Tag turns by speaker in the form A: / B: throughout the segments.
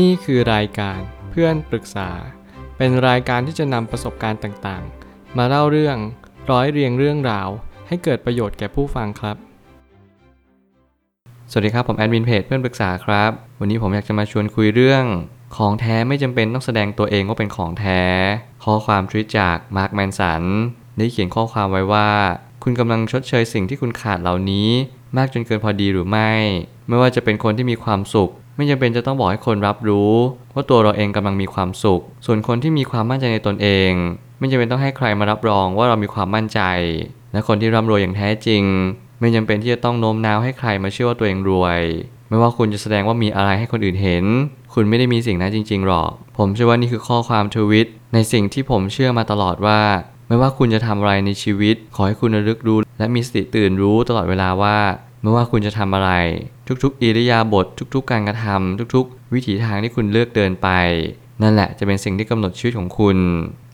A: นี่คือรายการเพื่อนปรึกษา เป็นรายการที่จะนำประสบการณ์ต่างๆ มาเล่าเรื่องร้อยเรียงเรื่องราว ให้เกิดประโยชน์แก่ผู้ฟังครับ สวัสดีครับผมแอดมินเพจเพื่อนปรึกษาครับ วันนี้ผมอยากจะมาชวนคุยเรื่อง ของแท้ไม่จำเป็นต้องแสดงตัวเองว่าเป็นของแท้ ข้อความทวิตจากมาร์คแมนสันได้เขียนข้อความไว้ว่า คุณกำลังชดเชยสิ่งที่คุณขาดเหล่านี้ มากจนเกินพอดีหรือไม่ ไม่ว่าจะเป็นคนที่มีความสุข ไม่จำเป็นจะต้องบอกให้คนรับรู้ ว่าตัวเราเองกำลังมีความสุข ส่วนคนที่มีความมั่นใจในตนเอง ไม่จำเป็นต้องให้ใครมารับรองว่าเรามีความมั่นใจ และคนที่ร่ำรวยอย่างแท้จริง ไม่จำเป็นที่จะต้องโน้มน้าวให้ใครมาเชื่อว่าตัวเองรวย ไม่ว่าคุณจะแสดงว่ามีอะไรให้คนอื่นเห็น คุณไม่ได้มีสิ่งนั้นจริง ๆหรอก ผมเชื่อว่านี่คือข้อความทวิตในสิ่งที่ผมเชื่อมาตลอดว่าไม่ว่าคุณจะทำอะไรในชีวิต ขอให้คุณระลึกรู้ และมีสติตื่นรู้ตลอดเวลาว่า ไม่ว่าคุณจะทำอะไร ทุกๆอิริยาบถทุก ๆ การกระทำทุก ๆ วิถีทางที่คุณเลือกเดินไป นั่นแหละจะเป็นสิ่งที่กำหนดชีวิตของคุณ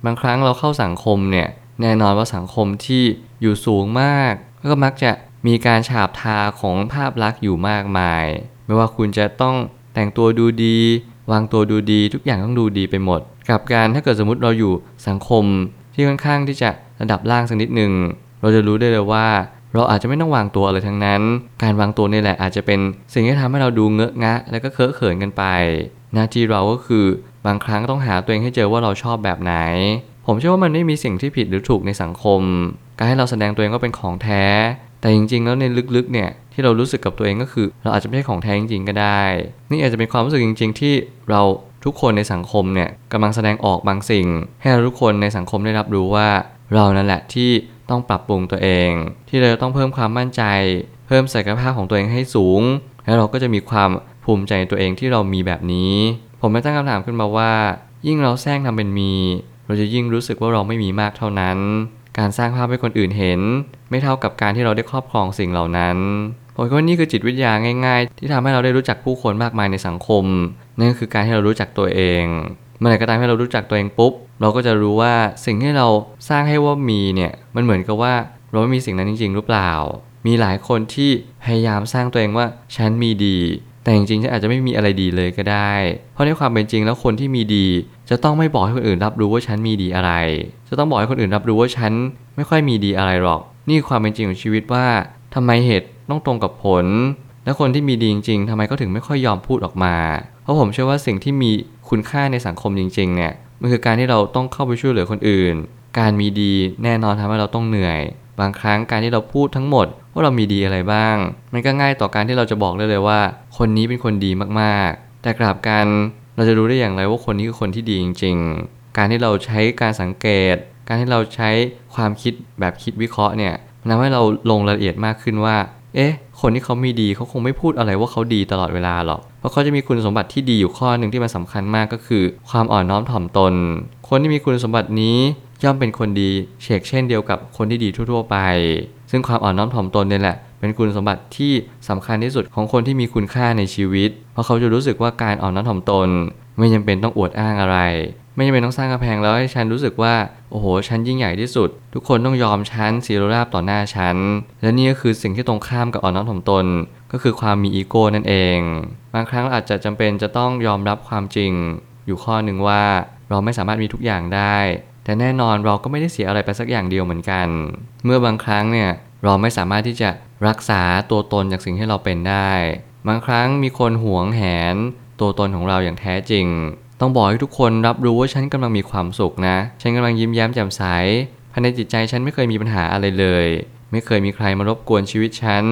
A: บางครั้งเราเข้าสังคมเนี่ยแน่นอนว่าสังคมที่อยู่สูงมาก ก็มักจะมีการฉาบทาของภาพลักษณ์อยู่มากมาย ไม่ว่าคุณจะต้องแต่งตัวดูดี วางตัวดูดีทุกอย่างต้องดูดีไปหมด กับการถ้าเกิดสมมติเราอยู่สังคมที่ค่อนข้างที่จะระดับล่างสักนิดหนึ่งเราจะรู้ได้เลยว่า เราอาจจะไม่ต้องวางตัวอะไรทั้งนั้น การวางตัวนี่แหละอาจจะเป็นสิ่งที่ทำให้เราดูเงอะงะ แล้วก็เคอะเขินกันไป หน้าที่เราก็คือบางครั้งต้องหาตัวเองให้เจอว่าเราชอบแบบไหน ผมเชื่อว่ามันไม่มีสิ่งที่ผิดหรือถูกในสังคม การให้เราแสดงตัวเองก็เป็นของแท้ แต่จริงๆ แล้วในลึกๆ เนี่ยที่เรารู้สึกกับตัวเองก็คือ เราอาจจะไม่ใช่ของแท้จริงๆ ก็ได้ นี่อาจจะเป็นความรู้สึกจริง ๆ ที่เราทุกคนในสังคมเนี่ยกำลังแสดงออกบางสิ่ง ให้เราทุกคนในสังคมได้รับรู้ว่า เรานั่นแหละที่ ต้องปรับปรุงตัวเอง ที่เราต้องเพิ่มความมั่นใจ เพิ่มศักยภาพของตัวเองให้สูง แล้วเราก็จะมีความภูมิใจในตัวเองที่เรามีแบบนี้ ผมไม่ตั้งคำถามขึ้นมาว่า ยิ่งเราแซงทำเป็นมี เราจะยิ่งรู้สึกว่าเราไม่มีมากเท่านั้น การสร้างภาพให้คนอื่นเห็น ไม่เท่ากับการที่เราได้ครอบครองสิ่งเหล่านั้นผมว่านี่คือจิตวิทยาง่าย ๆ ที่ทำให้เราได้รู้จักผู้คนมากมายในสังคมนั่นคือการที่เรารู้จักตัวเอง เมื่อไหร่ก็ตามที่เรารู้จักตัวเองปุ๊บ เราก็จะรู้ว่าสิ่งที่เราสร้างให้ว่ามีเนี่ยมันเหมือนกับว่าเราไม่มีสิ่งนั้นจริง ๆ หรือเปล่า มีหลายคนที่พยายามสร้างตัวเองว่าฉันมีดี แต่จริงๆฉันอาจจะไม่มีอะไรดีเลยก็ได้ เพราะในความเป็นจริงแล้วคนที่มีดี จะต้องไม่บอกให้คนอื่นรับรู้ว่าฉันมีดีอะไร จะต้องบอกให้คนอื่นรับรู้ว่าฉันไม่ค่อยมีดีอะไรหรอก นี่คือความเป็นจริงของชีวิตว่าทำไมเหตุต้องตรงกับผล และคนที่มีดีจริง ๆทำไมก็ถึงไม่ค่อยยอมพูดออกมา เพราะผมเชื่อว่าสิ่งที่มีคุณค่าในสังคมจริง ๆ เนี่ย มันคือการที่เราต้องเข้าไปช่วยเหลือคนอื่น การมีดีแน่นอนทำให้เราต้องเหนื่อย บางครั้งการที่เราพูดทั้งหมดว่าเรามีดีอะไรบ้าง มันก็ง่ายต่อการที่เราจะบอกได้เลยว่า คนนี้เป็นคนดีมากๆ แต่กลับกันเราจะรู้ได้อย่างไรว่าคนนี้คือคนที่ดีจริง ๆ การที่เราใช้การสังเกต การที่เราใช้ความคิดแบบคิดวิเคราะห์เนี่ยมันทำให้เราลงรายละเอียดมากขึ้นว่า เอ๊ะ คนที่เขามีดีเขาคงไม่พูดอะไรว่าเขาดีตลอดเวลาหรอก เพราะเขาจะมีคุณสมบัติที่ดีอยู่ข้อหนึ่งที่มันสาคัญมากก็คือ ความอ่อนน้อมถ่อมตน คนที่มีคุณสมบัตินี้ย่อมเป็นคนดีเชกเช่นเดียวกับคนที่ดีทั่วๆไป ซึ่งความอ่อนน้อมถ่อมตนเนี่ยแหละ เป็นคุณสมบัติที่สำคัญที่สุดของคนที่มีคุณค่าในชีวิต เพราะเขาจะรู้สึกว่าการอ่อนน้อมถ่อมตน ไม่จำเป็นต้องอวดอ้างอะไร ไม่จำเป็นต้องสร้างกระแพงแล้วให้ฉันรู้สึกว่า โอ้โห ฉันยิ่งใหญ่ที่สุด ทุกคนต้องยอมฉันสีโรราบต่อหน้าฉัน และนี่ก็คือสิ่งที่ตรงข้ามกับอ่อนน้อมถ่อมตน ก็คือความมีอีโก้นั่นเอง บางครั้งเราอาจจะจำเป็นจะต้องยอมรับความจริง อยู่ข้อหนึ่งว่าเราไม่สามารถมีทุกอย่างได้ แต่แน่นอนเราก็ไม่ได้เสียอะไรไปสักอย่างเดียวเหมือนกัน เมื่อบางครั้งเนี่ยเราไม่สามารถที่จะรักษาตัวตนจากสิ่งที่เราเป็นได้ บางครั้งมีคนหวงแหน ตัวตนของเราอย่างแท้จริง ต้องบอกให้ทุกคนรับรู้ว่าฉันกำลังมีความสุขนะ ฉันกำลังยิ้มแย้มแจ่มใส ภายในจิตใจฉันไม่เคยมีปัญหาอะไรเลย ไม่เคยมีใครมารบกวนชีวิตฉัน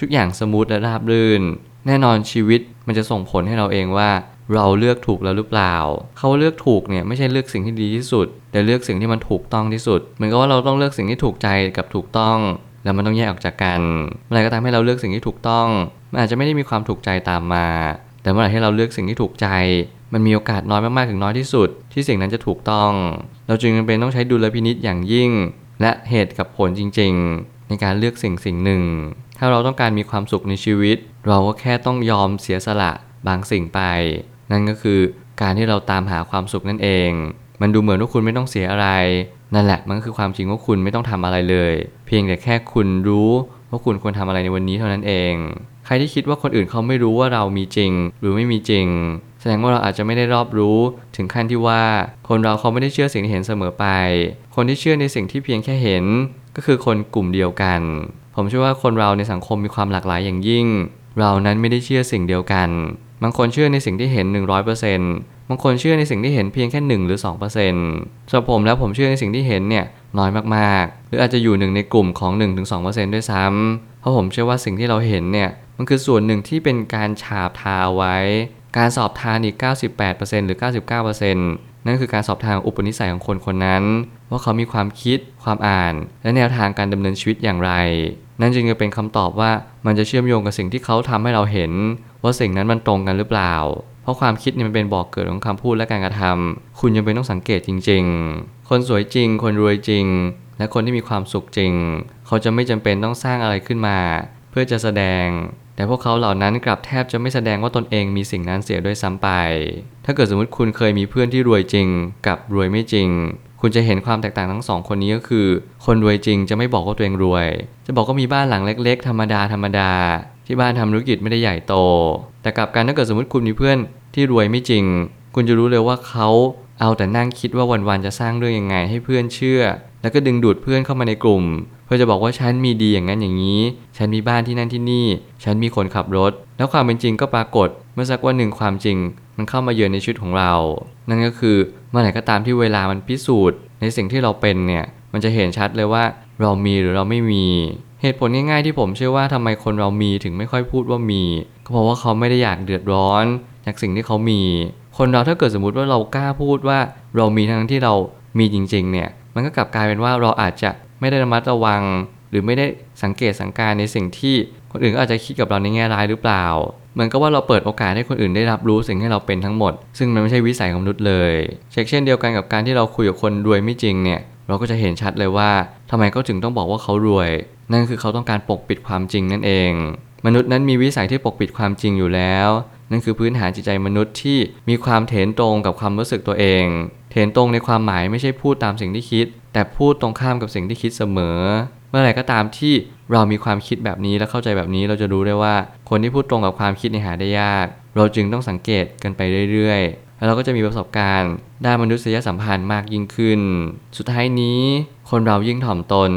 A: ทุกอย่างสมูทและราบรื่น แน่นอนชีวิตมันจะส่งผลให้เราเองว่า เราเลือกถูกแล้วหรือเปล่า เขาเลือกถูกเนี่ยไม่ใช่เลือกสิ่งที่ดีที่สุด แต่เลือกสิ่งที่มันถูกต้องที่สุด เหมือนกับว่าเราต้องเลือกสิ่งที่ถูกใจกับถูกต้อง แล้วมันต้องแยกออกจากกันเมื่อไรก็ตามให้เราเลือกสิ่งที่ถูกต้อง มันอาจจะไม่ได้มีความถูกใจตามมา แต่เมื่อไหร่ที่เราเลือกสิ่งที่ถูกใจ มันมีโอกาสน้อยมากๆถึงน้อยที่สุด ที่สิ่งนั้นจะถูกต้อง เราจึงจำเป็นต้องใช้ดุลพินิษอย่างยิ่ง และเหตุกับผลจริง ๆ ในการเลือกสิ่งสิ่งหนึ่ง ถ้าเราต้องการมีความสุขในชีวิต เราก็แค่ต้องยอมเสียสละบางสิ่งไป นั่นก็คือการที่เราตามหาความสุขนั่นเอง มันดูเหมือนว่าคุณไม่ต้องเสียอะไร นั่นแหละมันก็คือความจริงว่าคุณไม่ต้องทำอะไรเลย เพียงแต่แค่คุณรู้ว่าคุณควรทำอะไรในวันนี้เท่านั้นเอง ใครที่คิดว่าคนอื่นเขาไม่รู้ว่าเรามีจริง หรือไม่มีจริง แสดงว่าเราอาจจะไม่ได้รอบรู้ถึงขั้นที่ว่า คนเราเขาไม่ได้เชื่อสิ่งที่เห็นเสมอไป คนที่เชื่อในสิ่งที่เพียงแค่เห็น ก็คือคนกลุ่มเดียวกัน ผมเชื่อว่าคนเราในสังคมมีความหลากหลายอย่างยิ่ง เรานั้นไม่ได้เชื่อสิ่งเดียวกัน บางคนเชื่อในสิ่งที่เห็น 100%บางคนเชื่อในสิ่งที่เห็นเพียงแค่ 1 หรือ 2%สำหรับผมแล้วผมเชื่อในสิ่งที่เห็นเนี่ยน้อยมากๆ หรืออาจจะอยู่หนึ่งในกลุ่มของ 1-2%ด้วยซ้ำเพราะผมเชื่อว่าสิ่งที่เราเห็นเนี่ยมันคือส่วนหนึ่งที่เป็นการฉาบทาไว้ การสอบทานอีก 98%หรือ 99%นั่นคือการสอบทานอุปนิสัยของคนคนนั้น ว่าเขามีความคิดความอ่าน และแนวทางการดำเนินชีวิตอย่างไร นั่นจึงจะเป็นคำตอบว่ามันจะเชื่อมโยงกับสิ่งที่เขาทำให้เราเห็น ว่าสิ่งนั้นมันตรงกันหรือเปล่า เพราะความคิดเนี่ยมันเป็นบอกเกิดของคำพูดและการกระทำคุณยังเป็นต้องสังเกตจริง ๆ คนสวยจริง คนรวยจริง และคนที่มีความสุขจริง เขาจะไม่จำเป็นต้องสร้างอะไรขึ้นมา เพื่อจะแสดง แต่พวกเขาเหล่านั้นกลับแทบจะไม่แสดงว่าตนเองมีสิ่งนั้นเสียด้วยซ้ำไป ถ้าเกิดสมมติคุณเคยมีเพื่อนที่รวยจริง กับรวยไม่จริง คุณจะเห็นความแตกต่างทั้งสองคนนี้ก็คือ คนรวยจริงจะไม่บอกว่าตัวเองรวย จะบอกว่ามีบ้านหลังเล็ก ๆ ธรรมดาธรรมดา ที่บ้านทำธุรกิจไม่ได้ใหญ่โต แต่กลับกันถ้าเกิดสมมติคุณมีเพื่อนที่รวยไม่จริง คุณจะรู้เลยว่าเขาเอาแต่นั่งคิดว่าวันๆจะสร้างเรื่องยังไงให้เพื่อนเชื่อ แล้วก็ดึงดูดเพื่อนเข้ามาในกลุ่ม พื่อจะบอกว่าฉันมีดีอย่างนั้นอย่างนี้ ฉันมีบ้านที่นั่นที่นี่ ฉันมีคนขับรถ แล้วความเป็นจริงก็ปรากฏ เมื่อสักวันหนึ่งความจริง มันเข้ามาเยือนในชีวิตของเรา นั่นก็คือเมื่อไหร่ก็ตามที่เวลามันพิสูจน์ ในสิ่งที่เราเป็นเนี่ย มันจะเห็นชัดเลยว่าเรามีหรือเราไม่มี เหตุผลง่ายๆที่ผมเชื่อว่าทำไมคนเรามีถึงไม่ค่อยพูดว่ามี ก็เพราะว่าเขาไม่ได้อยากเดือดร้อนจากสิ่งที่เขามี คนเราถ้าเกิดสมมติว่าเรากล้าพูดว่า เรามีทั้งที่เรามีจริงๆเนี่ย มันก็กลับกลายเป็นว่าเราอาจจะ ไม่ได้ระมัดระวัง หรือไม่ได้สังเกตสังการในสิ่งที่คนอื่นก็อาจจะคิดกับเราในแง่ร้ายหรือเปล่า เหมือนกับว่าเราเปิดโอกาสให้คนอื่นได้รับรู้สิ่งที่เราเป็นทั้งหมด ซึ่งมันไม่ใช่วิสัยของมนุษย์เลยเช่นเช่นเดียวกันกับการที่เราคุยกับคนรวยไม่จริงเนี่ยเราก็จะเห็นชัดเลยว่าทำไมเขาถึงต้องบอกว่าเขารวย นั่นคือเขาต้องการปกปิดความจริงนั่นเอง มนุษย์นั้นมีวิสัยที่ปกปิดความจริงอยู่แล้ว นั่นคือพื้นฐานจิตใจมนุษย์ที่มีความเถนตรงกับความรู้สึกตัวเอง เถนตรงในความหมายไม่ใช่พูดตามสิ่งที่คิด แต่พูดตรงข้ามกับสิ่งที่คิดเสมอ เมื่อไหร่ก็ตามที่เรามีความคิดแบบนี้และเข้าใจแบบนี้เราจะรู้ได้ว่า คนที่พูดตรงกับความคิดในหาได้ยาก เราจึงต้องสังเกตกันไปเรื่อยๆ แล้วเราก็จะมีประสบการณ์ด้านมนุษยสัมพันธ์มากยิ่งขึ้น สุดท้ายนี้ คนเรายิ่งถ่อมตน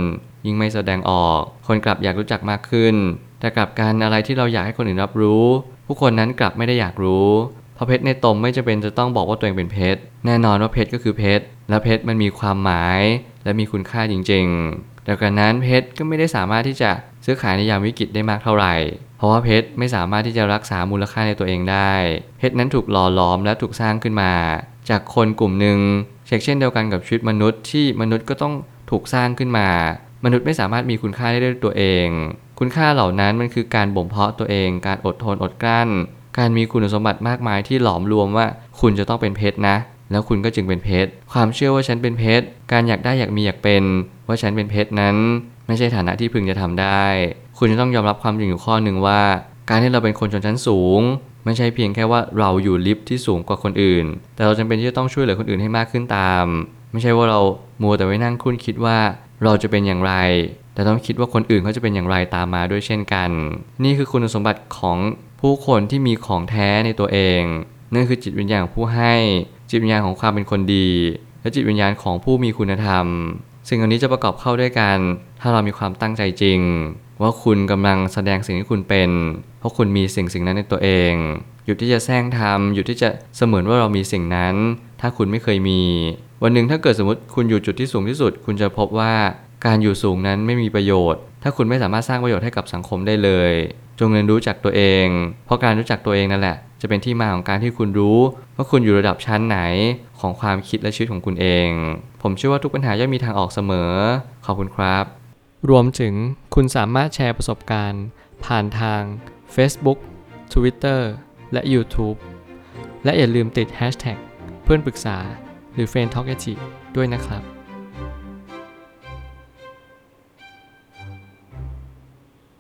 A: ยิ่งไม่แสดงออก คนกลับอยากรู้จักมากขึ้น แต่กลับการอะไรที่เราอยากให้คนอื่นรับรู้ ผู้คนนั้นกลับไม่ได้อยากรู้ เพราะเพชรในตมไม่จะเป็นจะต้องบอกว่าตัวเองเป็นเพชรแน่นอนว่าเพชรก็คือเพชรและเพชรมันมีความหมาย และมีคุณค่าจริงๆแต่การนั้นเพชรก็ไม่ได้สามารถที่จะซื้อขายในยามวิกฤตได้มากเท่าไหร่ เพราะว่าเพชรไม่สามารถที่จะรักษามูลค่าในตัวเองได้ เพชรนั้นถูกหล่อหลอมและถูกสร้างขึ้นมา จากคนกลุ่มหนึ่งเช่นเช่นเดียวกันกับชีวิตมนุษย์ที่มนุษย์ก็ต้องถูกสร้างขึ้นมา มนุษย์ไม่สามารถมีคุณค่าได้ด้วยตัวเอง คุณค่าเหล่านั้นมันคือการบ่มเพาะตัวเอง การอดทนอดกลั้น การมีคุณสมบัติมากมายที่หลอมรวมว่า คุณจะต้องเป็นเพชรนะ แล้วคุณก็จึงเป็นเพชร ความเชื่อว่าฉันเป็นเพชร การอยากได้อยากมีอยากเป็น ว่าฉันเป็นเพชรนั้น ไม่ใช่ฐานะที่พึงจะทำได้ คุณจะต้องยอมรับความจริงอยู่ข้อหนึ่งว่า การที่เราเป็นคนชนชั้นสูง ไม่ใช่เพียงแค่ว่าเราอยู่ลิฟที่สูงกว่าคนอื่น แต่เราจำเป็นที่จะต้องช่วยเหลือคนอื่นให้มากขึ้นตาม ไม่ใช่ว่าเรามัวแต่ไว้นั่งคุ้นคิดว่าเราจะเป็นอย่างไรแต่ต้องคิดว่าคนอื่นเขาจะเป็นอย่างไรตามมาด้วยเช่นกัน นี่คือคุณสมบัติของ ผู้คนที่มีของแท้ในตัวเอง นั่นคือจิตวิญญาณของผู้ให้ จิตวิญญาณของความเป็นคนดี และจิตวิญญาณของผู้มีคุณธรรม สิ่งเหล่านี้จะประกอบเข้าด้วยกัน ถ้าเรามีความตั้งใจจริง ว่าคุณกำลังแสดงสิ่งที่คุณเป็น เพราะคุณมีสิ่งสิ่งนั้นในตัวเองหยุดที่จะแซงทำหยุดที่จะเสมือนว่าเรามีสิ่งนั้น ถ้าคุณไม่เคยมี วันหนึ่งถ้าเกิดสมมติคุณอยู่จุดที่สูงที่สุด คุณจะพบว่าการอยู่สูงนั้นไม่มีประโยชน์ ถ้าคุณไม่สามารถสร้างประโยชน์ให้กับสังคมได้เลย จงเรียนรู้จักตัวเอง เพราะการรู้จักตัวเองนั่นแหละ จะเป็นที่มาของการที่คุณรู้ ว่าคุณอยู่ระดับชั้นไหนของความคิดและชีวิตของคุณเอง ผมเชื่อว่าทุกปัญหาย่อมมีทางออกเสมอ ขอบคุณครับ รวมถึงคุณสามารถแชร์ประสบการณ์ ผ่านทาง Facebook Twitter และ YouTube และอย่าลืมติด Hashtag เพื่อนปรึกษาหรือ f r ร e n d t a l k ด้วยนะครับ